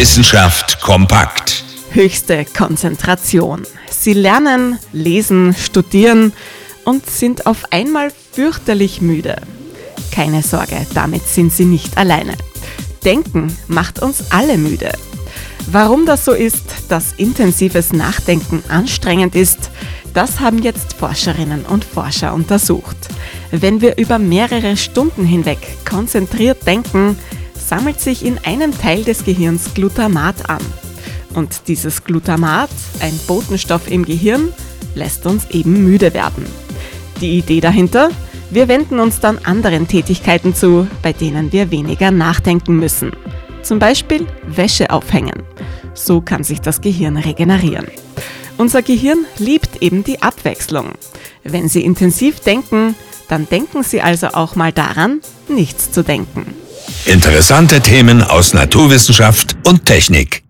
Wissenschaft kompakt. Höchste Konzentration. Sie lernen, lesen, studieren und sind auf einmal fürchterlich müde. Keine Sorge, damit sind sie nicht alleine. Denken macht uns alle müde. Warum das so ist, dass intensives Nachdenken anstrengend ist, das haben jetzt Forscherinnen und Forscher untersucht. Wenn wir über mehrere Stunden hinweg konzentriert denken, sammelt sich in einem Teil des Gehirns Glutamat an. Und dieses Glutamat, ein Botenstoff im Gehirn, lässt uns eben müde werden. Die Idee dahinter? Wir wenden uns dann anderen Tätigkeiten zu, bei denen wir weniger nachdenken müssen. Zum Beispiel Wäsche aufhängen. So kann sich das Gehirn regenerieren. Unser Gehirn liebt eben die Abwechslung. Wenn Sie intensiv denken, dann denken Sie also auch mal daran, nichts zu denken. Interessante Themen aus Naturwissenschaft und Technik.